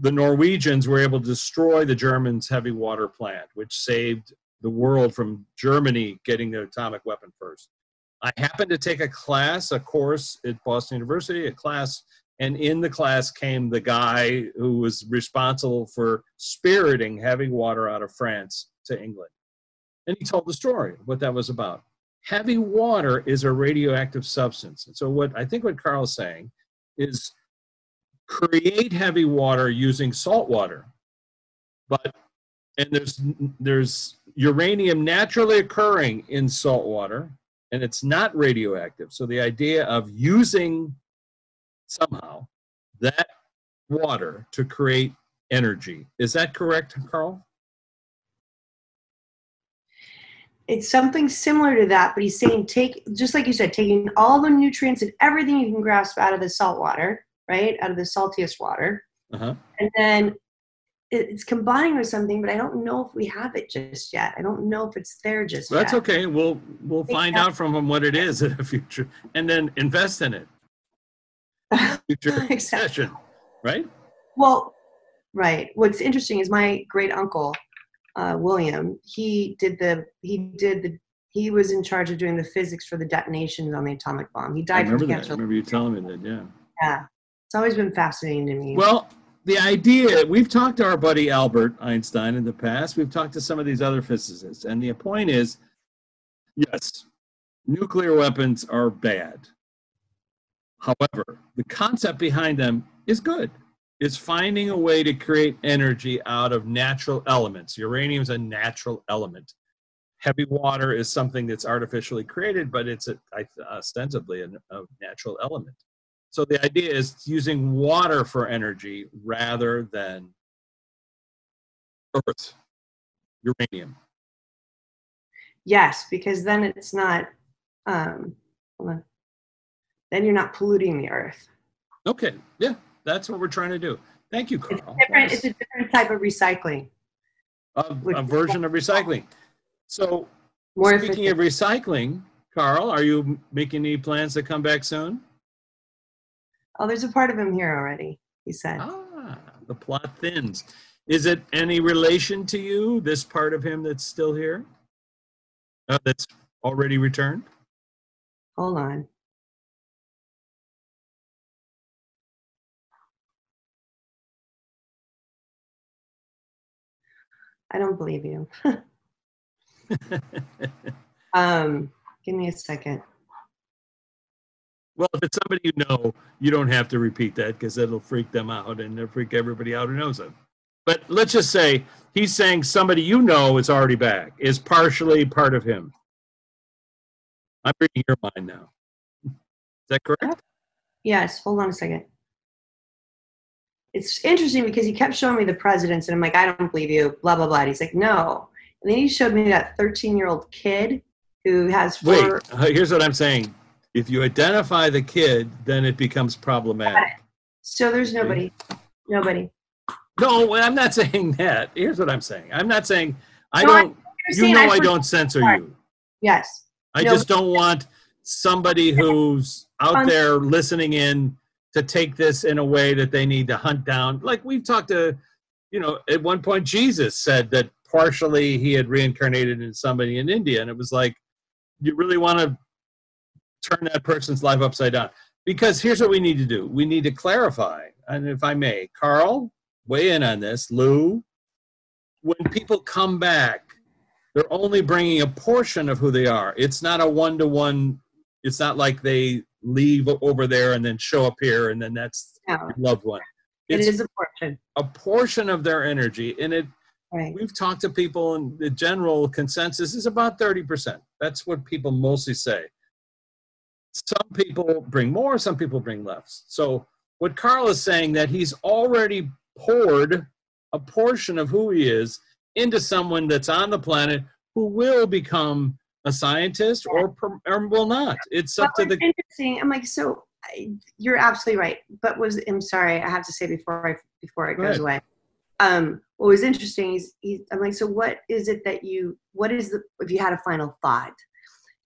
the Norwegians were able to destroy the Germans' heavy water plant, which saved the world from Germany getting the atomic weapon first. I happened to take a class, a course at Boston University, a class, and in the class came the guy who was responsible for spiriting heavy water out of France to England. And he told the story what that was about. Heavy water is a radioactive substance. And so what I think what Carl's saying is create heavy water using salt water. But and there's there's uranium naturally occurring in salt water and it's not radioactive. So the idea of using somehow that water to create energy is that correct, Carl? it's something similar to that, but he's saying take just like you said, taking all the nutrients and everything you can grasp out of the salt water, right? Out of the saltiest water. Uh-huh. and then it's combining with something, but I don't know if we have it just yet. I don't know if it's there just yet. That's yet. okay. We'll we'll find out from them what it is in the future, and then invest in it. Future Exactly. session, right? Well, right. What's interesting is my great uncle, uh, William. He did the he did the he was in charge of doing the physics for the detonations on the atomic bomb. He I died from remember that. I cancer. remember you telling me that. Yeah. Yeah, it's always been fascinating to me. Well, the idea we've talked to our buddy Albert Einstein in the past. We've talked to some of these other physicists, and the point is, yes, nuclear weapons are bad. However, the concept behind them is good. It's finding a way to create energy out of natural elements. Uranium is a natural element. Heavy water is something that's artificially created, but it's a, ostensibly a, a natural element. So the idea is using water for energy rather than earth, uranium. yes, because then it's not. Um, hold on. Then you're not polluting the earth. Okay, yeah, that's what we're trying to do. Thank you, Carl. It's different. It's a different type of recycling. a, a version of recycling. So More speaking of recycling, Carl, are you making any plans to come back soon? Oh, there's a part of him here already. He said. Ah, the plot thins. Is it any relation to you, this part of him that's still here? Uh, that's already returned? Hold on. I don't believe you. Um, give me a second. Well, if it's somebody you know, you don't have to repeat that because it'll freak them out and it'll freak everybody out who knows them. But let's just say he's saying somebody you know is already back, is partially part of him. I'm reading your mind now. Is that correct? Yes, hold on a second. it's interesting because he kept showing me the presidents, and I'm like, I don't believe you, blah blah blah. And he's like, no. And then he showed me that 13 year old kid who has four. uh, here's what I'm saying. If you identify the kid, then it becomes problematic. So there's nobody, nobody. No, I'm not saying that. Here's what I'm saying. I'm not saying I No, don't. You know I for- don't censor Sorry. you. Yes. I No, just don't want somebody who's out Um, there listening in to take this in a way that they need to hunt down. Like we've talked to, you know, at one point Jesus said that partially he had reincarnated in somebody in India, and it was like, you really want to turn that person's life upside down. Because here's what we need to do: we need to clarify, and if I may, Carl, weigh in on this. Lou, when people come back they're only bringing a portion of who they are. It's not a one to one. It's not like they leave over there and then show up here and then that's No, your loved one. it It's a portion. a portion of their energy, and it. Right. We've talked to people, and the general consensus is about thirty percent. That's what people mostly say. Some people bring more, some people bring less. So what Carl is saying that he's already poured a portion of who he is into someone that's on the planet who will become a scientist or, or will not. It's up to the interesting. I'm like, so I, you're absolutely right. But was I'm sorry, I have to say before I before it Go goes ahead. away. Um, what was interesting is he, I'm like, so what is it that you? What is the? If you had a final thought,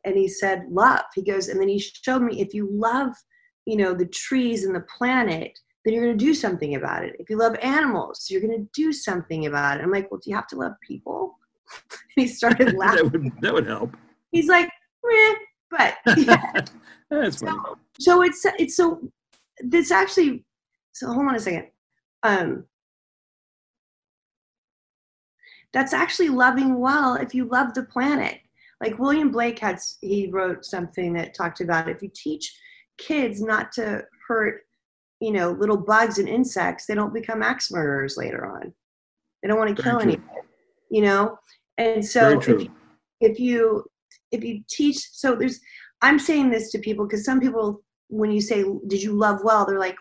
and he said love. He goes, and then he showed me if you love, you know, the trees and the planet, then you're going to do something about it. If you love animals, you're going to do something about it. I'm like, well, do you have to love people? and he started laughing. that would that would help. He's like, Meh. but yeah. That's funny. so it's it's so this actually so hold on a second um that's actually loving well if you love the planet like william blake had he wrote something that talked about if you teach kids not to hurt you know little bugs and insects they don't become axe murderers later on. They don't want to kill anything you know? And so if you if you if you teach so there's i'm saying this to people because some people when you say did you love well? they're like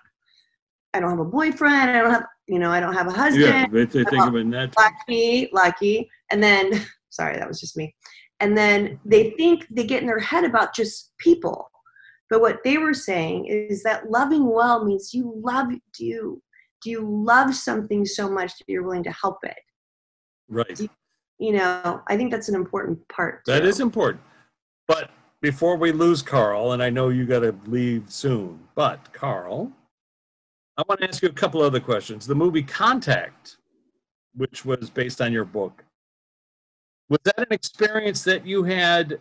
i don't have a boyfriend i don't have you know i don't have a husband Yeah, they think of it in that. lucky lucky. And then sorry that was just me and then they think they get in their head about just people but what they were saying is that loving well means you love do you do you love something so much that you're willing to help it Right. you know i think that's an important part That is important. But before we lose Carl, and I know you got to leave soon, but Carl, I want to ask you a couple other questions. The movie Contact, which was based on your book, was that an experience that you had?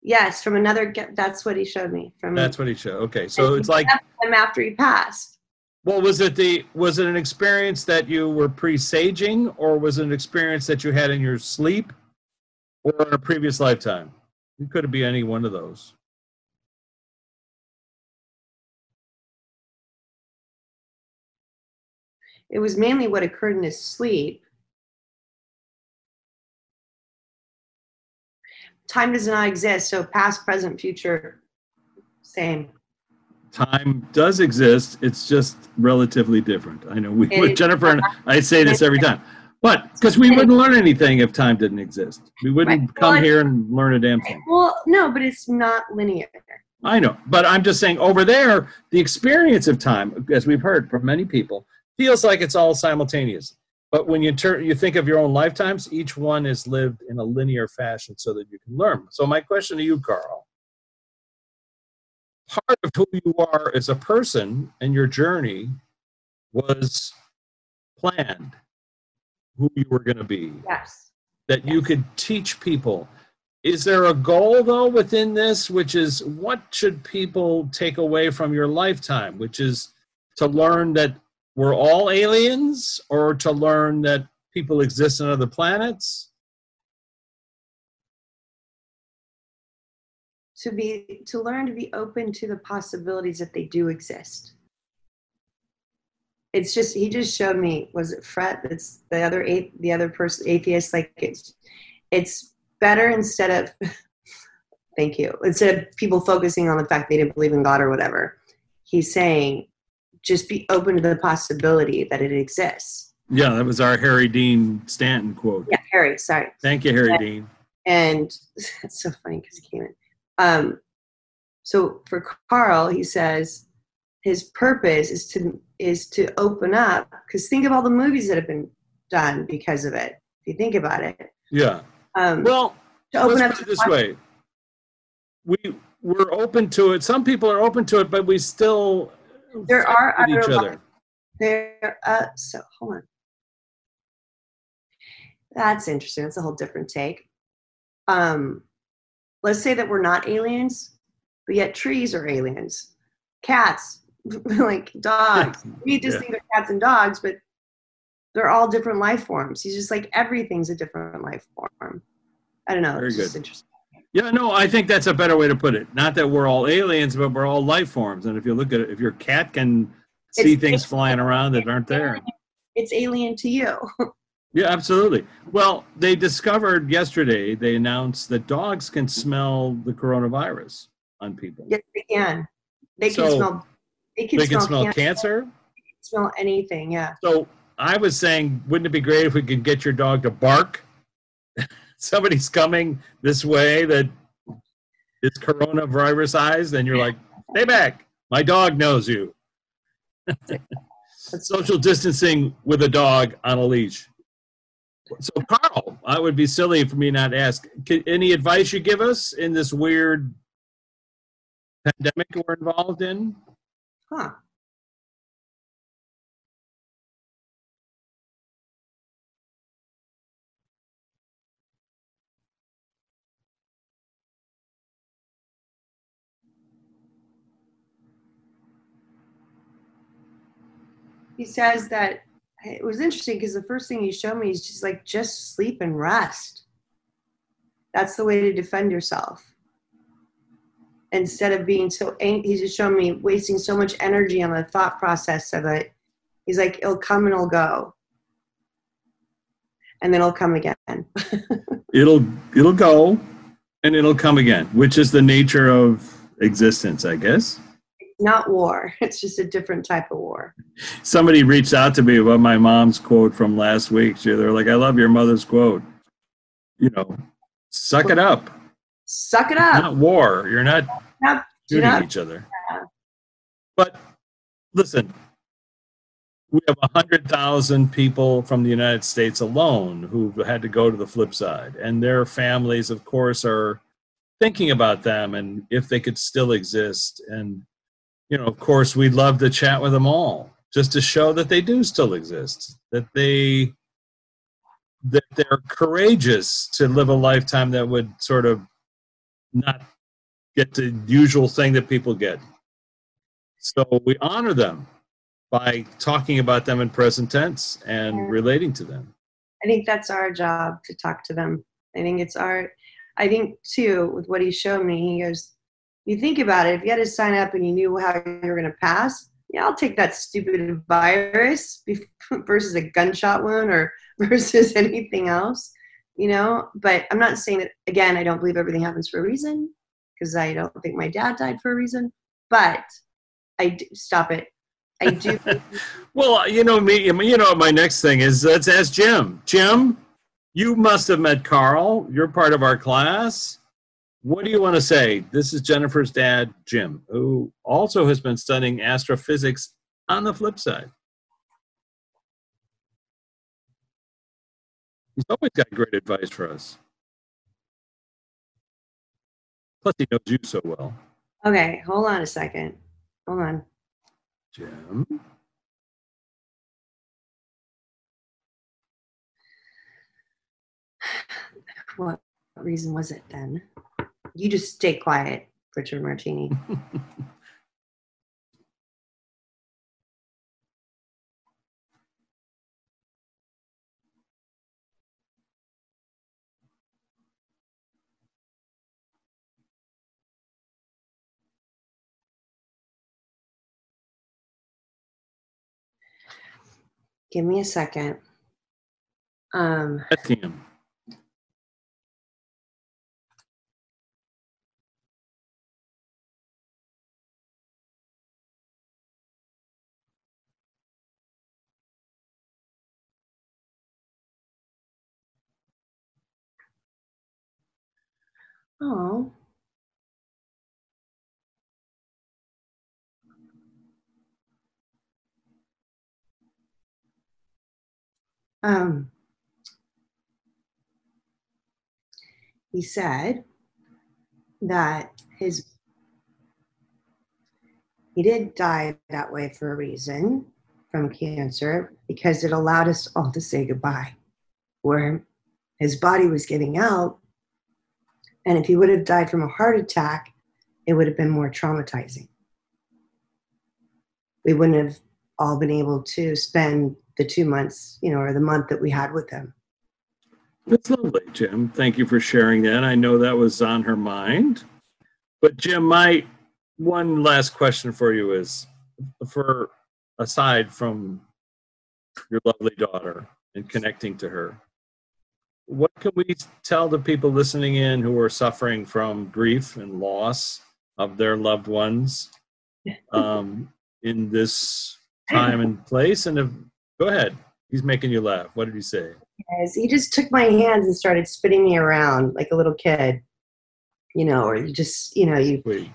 yes from another that's what he showed me from That's what he showed. Okay, so it's like, him after he passed well, was it the was it an experience that you were presaging, or was it an experience that you had in your sleep, or in a previous lifetime? It could be any one of those. it was mainly what occurred in his sleep time does not exist so past present future same time does exist. It's just relatively different. I know we, It. Jennifer and I say this every time, but because we wouldn't learn anything if time didn't exist. We wouldn't Right. come Well, here and learn a damn thing. well no but it's not linear I know, but I'm just saying over there, the experience of time, as we've heard from many people, feels like it's all simultaneous. But when you turn, you think of your own lifetimes, each one is lived in a linear fashion so that you can learn. So my question to you, Carl, part of who you are as a person and your journey was planned, who you were going to be yes that you could teach people. Is there a goal though within this, which is what should people take away from your lifetime, which is to learn that we're all aliens or to learn that people exist on other planets? to be to learn to be open to the possibilities that they do exist. It's just he just showed me was it fred it's the other the other person atheist? Like it's it's better instead of thank you instead of people focusing on the fact they didn't believe in god or whatever. He's saying just be open to the possibility that it exists. Yeah, that was our Harry Dean Stanton quote. Yeah, Harry, sorry. Thank you, Harry Yeah. Dean. And it's so funny because he came in. Um, so for Carl, he says his purpose is to is to open up because think of all the movies that have been done because of it. If you think about it, Yeah. um, Well, to open up let's to put it this way. We we're open to it. Some people are open to it, but we still There are other each other. there. Uh, so hold on. That's interesting. That's a whole different take. Um, let's say that we're not aliens, but yet trees are aliens. Cats, like dogs. We just Yeah. think they're cats and dogs, but they're all different life forms. He's just like everything's a different life form. I don't know. Very it's good. interesting. Yeah, no, I think that's a better way to put it. Not that we're all aliens, but we're all life forms. And if you look at it, if your cat can see It's- things it's- flying around that aren't there. It's alien to you. Yeah, absolutely. Well, they discovered yesterday, they announced that dogs can smell the coronavirus on people. yes, they can. They can So, smell. They can They can smell, smell cancer, cancer. smell anything. Yeah. So I was saying, wouldn't it be great if we could get your dog to bark? Somebody's coming this way that is coronavirusized, and you're like, stay back. My dog knows you. Social distancing with a dog on a leash. So, Carl, I would be silly for me not to ask. Can, any advice you give us in this weird pandemic we're involved in? Huh. He says that it was interesting because the first thing he showed me is just like just sleep and rest. That's the way to defend yourself. Instead of being so he's just showing me wasting so much energy on the thought process of it. He's like, it'll come and it'll go. And then it'll come again. it'll it'll go and it'll come again which is the nature of existence i guess Not war. It's just a different type of war. somebody reached out to me about my mom's quote from last week they're like i love your mother's quote you know suck it up Suck it It's up. not war you're not Not- shooting not- each other Yeah. but listen we have 100,000 people from the United States alone who've had to go to the flip side. And their families, of course, are thinking about them and if they could still exist. And, you know, of course, we'd love to chat with them all just to show that they do still exist, that they that they're courageous to live a lifetime that would sort of not get the usual thing that people get. So we honor them by talking about them in present tense and relating to them. I think that's our job to talk to them. I think it's our, I think too, with what he showed me, he goes, you think about it, if you had to sign up and you knew how you were going to pass, yeah, I'll take that stupid virus versus a gunshot wound or versus anything else, you know? But I'm not saying that, again, I don't believe everything happens for a reason because I don't think my dad died for a reason, but I d- stop it. I do. Well, uh, you know me. You know my next thing is. Let's ask Jim. Jim, you must have met Carl. You're part of our class. What do you want to say? This is Jennifer's dad, Jim, who also has been studying astrophysics on the flip side. He's always got great advice for us. Plus, he knows you so well. okay, hold on a second. Hold on. Jim. What reason was it then? You just stay quiet, Richard Martini. Give me a second. Um, Asking him. Oh. Um, he said that his he did die that way for a reason from cancer because it allowed us all to say goodbye where his body was giving out and if he would have died from a heart attack it would have been more traumatizing we wouldn't have all been able to spend the two months you know or the month that we had with him That's lovely, Jim. Thank you for sharing that. I know that was on her mind. But Jim, my one last question for you is for aside from your lovely daughter and connecting to her, what can we tell the people listening in who are suffering from grief and loss of their loved ones um, in this time and place? And if, go ahead. He's making you laugh. What did he say? Yes, he just took my hands and started spinning me around like a little kid you know or you just you know you Wait.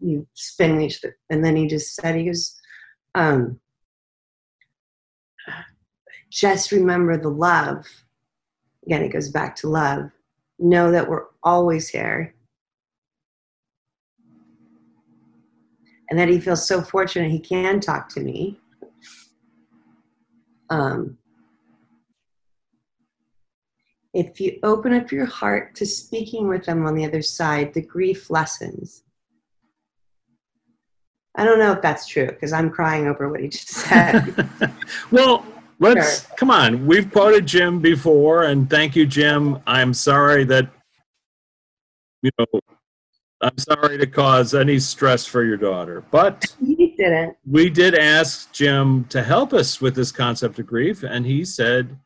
you spin each and then he just said he goes um just remember the love again it goes back to love know that we're always here and that he feels so fortunate he can talk to me um if you open up your heart to speaking with them on the other side, the grief lessens. I don't know if that's true because I'm crying over what he just said. well, let's Sure. come on. We've quoted Jim before, and thank you, Jim. I'm sorry that you know. I'm sorry to cause any stress for your daughter, but he didn't. we did ask Jim to help us with this concept of grief, and he said,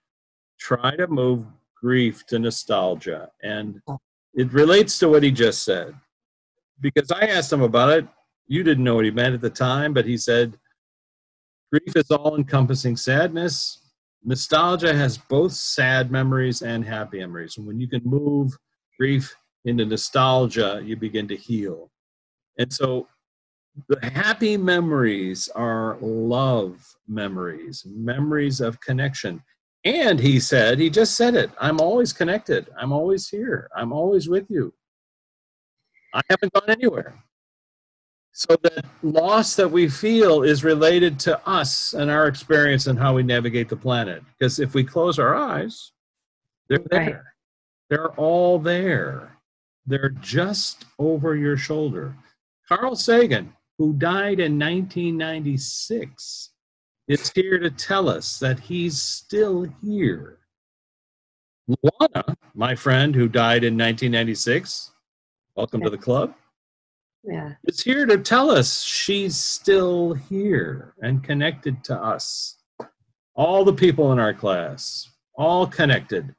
try to move grief to nostalgia. And it relates to what he just said. Because I asked him about it. You didn't know what he meant at the time, but he said, grief is all encompassing sadness. Nostalgia has both sad memories and happy memories. And when you can move grief into nostalgia, you begin to heal. And so the happy memories are love memories, memories of connection. And he said, he just said it I'm always connected. I'm always here. I'm always with you. I haven't gone anywhere. So that loss that we feel is related to us and our experience and how we navigate the planet. Because if we close our eyes, they're Right. there. They're all there. They're just over your shoulder. Carl Sagan, who died in 1996, is here to tell us that he's still here. Luana, my friend who died in 1996, welcome to the club, Yeah. is here to tell us she's still here and connected to us. All the people in our class, all connected.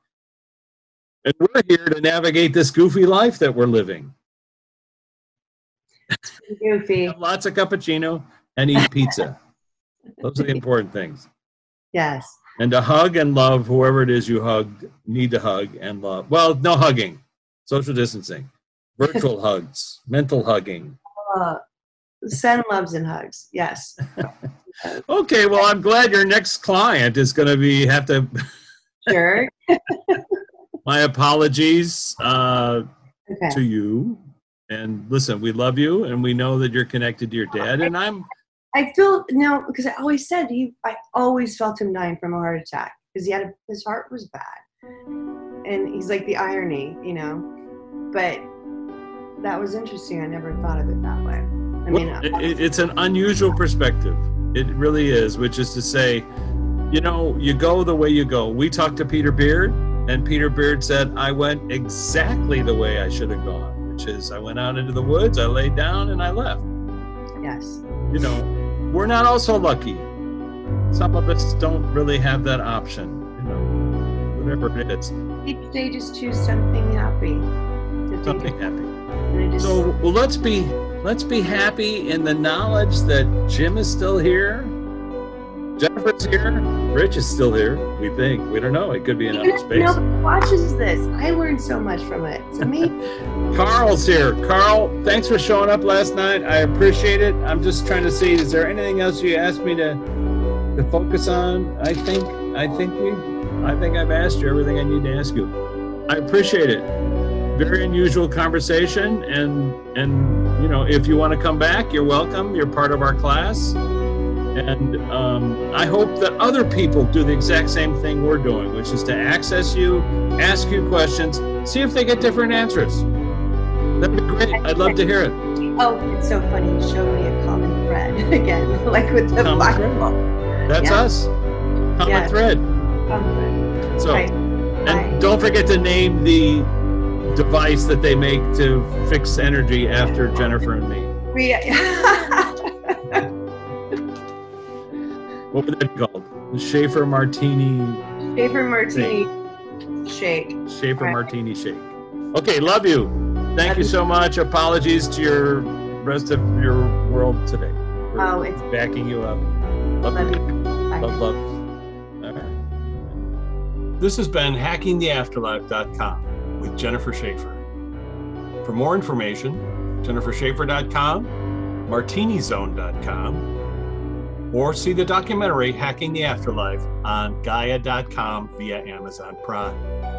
And we're here to navigate this goofy life that we're living. Goofy. Lots of cappuccino and eat pizza. Those are the important things. Yes. And to hug and love whoever it is you hug, need to hug and love. Well, no hugging, social distancing, virtual hugs, mental hugging. Uh, send loves and hugs. Yes. Okay, well, I'm glad your next client is going to be have to. Sure. My apologies uh, Okay. to you. And listen, we love you, and we know that you're connected to your dad. And I'm I feel now because I always said he. I always felt him dying from a heart attack because he had a, his heart was bad, and he's like the irony, you know. But that was interesting. I never thought of it that way. I mean, Well, it, it- it's an unusual perspective. It really is, which is to say, you know, you go the way you go. We talked to Peter Beard, and Peter Beard said, I went exactly the way I should have gone, which is I went out into the woods, I laid down, and I left. yes. You know, we're not also lucky. Some of us don't really have that option, you know, whatever it is, Each day just choose something happy. Something happy. Just, So well, let's be let's be happy in the knowledge that Jim is still here, Jennifer's here. Rich is still here. We think. We don't know. It could be in outer space. Nobody watches this. I learned so much from it. It's amazing. Carl's here. Carl, thanks for showing up last night. I appreciate it. I'm just trying to see, is there anything else you asked me to to focus on? I think I think we I think I've asked you everything I need to ask you. I appreciate it. Very unusual conversation and and you know, if you want to come back, you're welcome. You're part of our class. And um, I hope that other people do the exact same thing we're doing, which is to access you, ask you questions, see if they get different answers. That'd be great. I'd love to hear it. Oh, it's so funny. You showed me a common thread again, like with the Common thread. That's Yeah. us. Common Yeah. thread. Common thread. So, Right. and don't forget to name the device that they make to fix energy after Jennifer and me. We- What would that be called? The Shaffer Martini, Shaffer Martini shake. Shaffer Right. Martini shake. Okay, love you. Thank Love you you. so much. Apologies to your rest of your world today. Oh, We're Oh, it's backing you up. Love love you. you. Bye. Love, love. All right. This has been hackingtheafterlife.com with Jennifer Shaffer. For more information, jennifershaffer.com, martinizone.com, or see the documentary Hacking the Afterlife on Gaia.com via Amazon Prime.